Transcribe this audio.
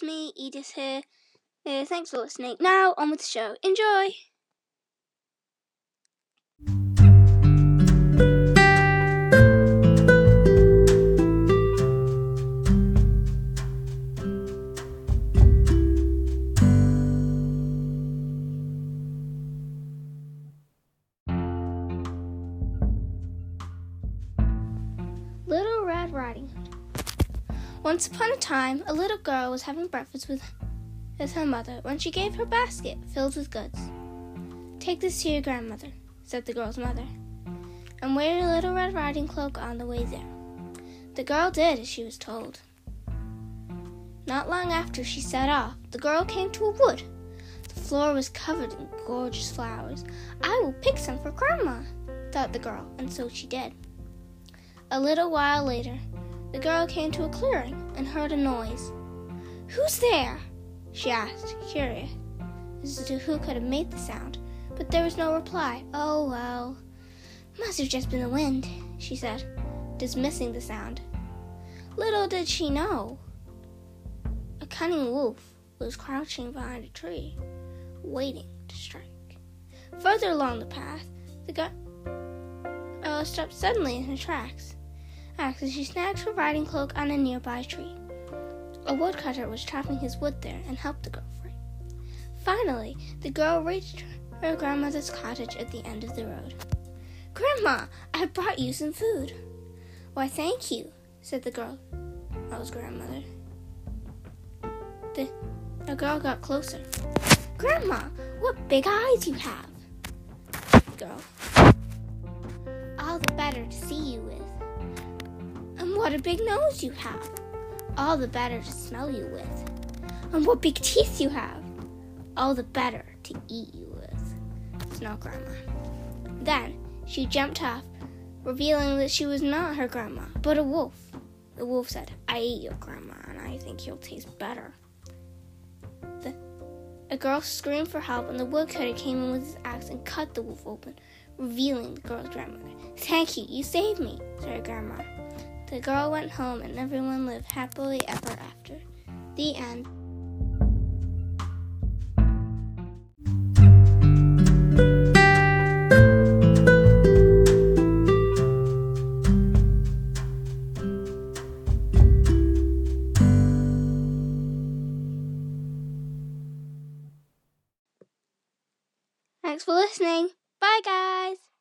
Marcus here. Uh, thanks for listening. Now, on with the show. Enjoy! Little Red Riding Hood. Once upon a time, a little girl was having breakfast with, with her mother when she gave her basket filled with goods. Take this to your grandmother, said the girl's mother, and wear your little red riding cloak on the way there. The girl did as she was told. Not long after she set off, the girl came to a wood. The floor was covered in gorgeous flowers. I will pick some for Grandma, thought the girl, and so she did. A little while later, the girl came to a clearing and heard a noise. Who's there? she asked, curious as to who could have made the sound, but there was no reply. Oh well, must have just been the wind, she said, dismissing the sound. Little did she know. A cunning wolf was crouching behind a tree, waiting to strike. Further along the path, the girl stopped suddenly in her tracks as she snagged her riding cloak on a nearby tree. A woodcutter was chopping his wood there and helped the girl free. Finally, the girl reached her grandmother's cottage at the end of the road. Grandma, I brought you some food. Why, thank you, said the girl. That was grandmother. The, the girl got closer. Grandma, what big eyes you have. Girl. All the better to see you with. What a big nose you have. All the better to smell you with. And what big teeth you have. All the better to eat you with. Snarled Grandma. Then she jumped off, revealing that she was not her grandma, but a wolf. The wolf said, I ate your grandma, and I think you'll taste better. The, a girl screamed for help, and the woodcutter came in with his axe and cut the wolf open, revealing the girl's grandmother. Thank you, you saved me, said her grandma. The girl went home and everyone lived happily ever after. The end. Thanks for listening. Bye, guys.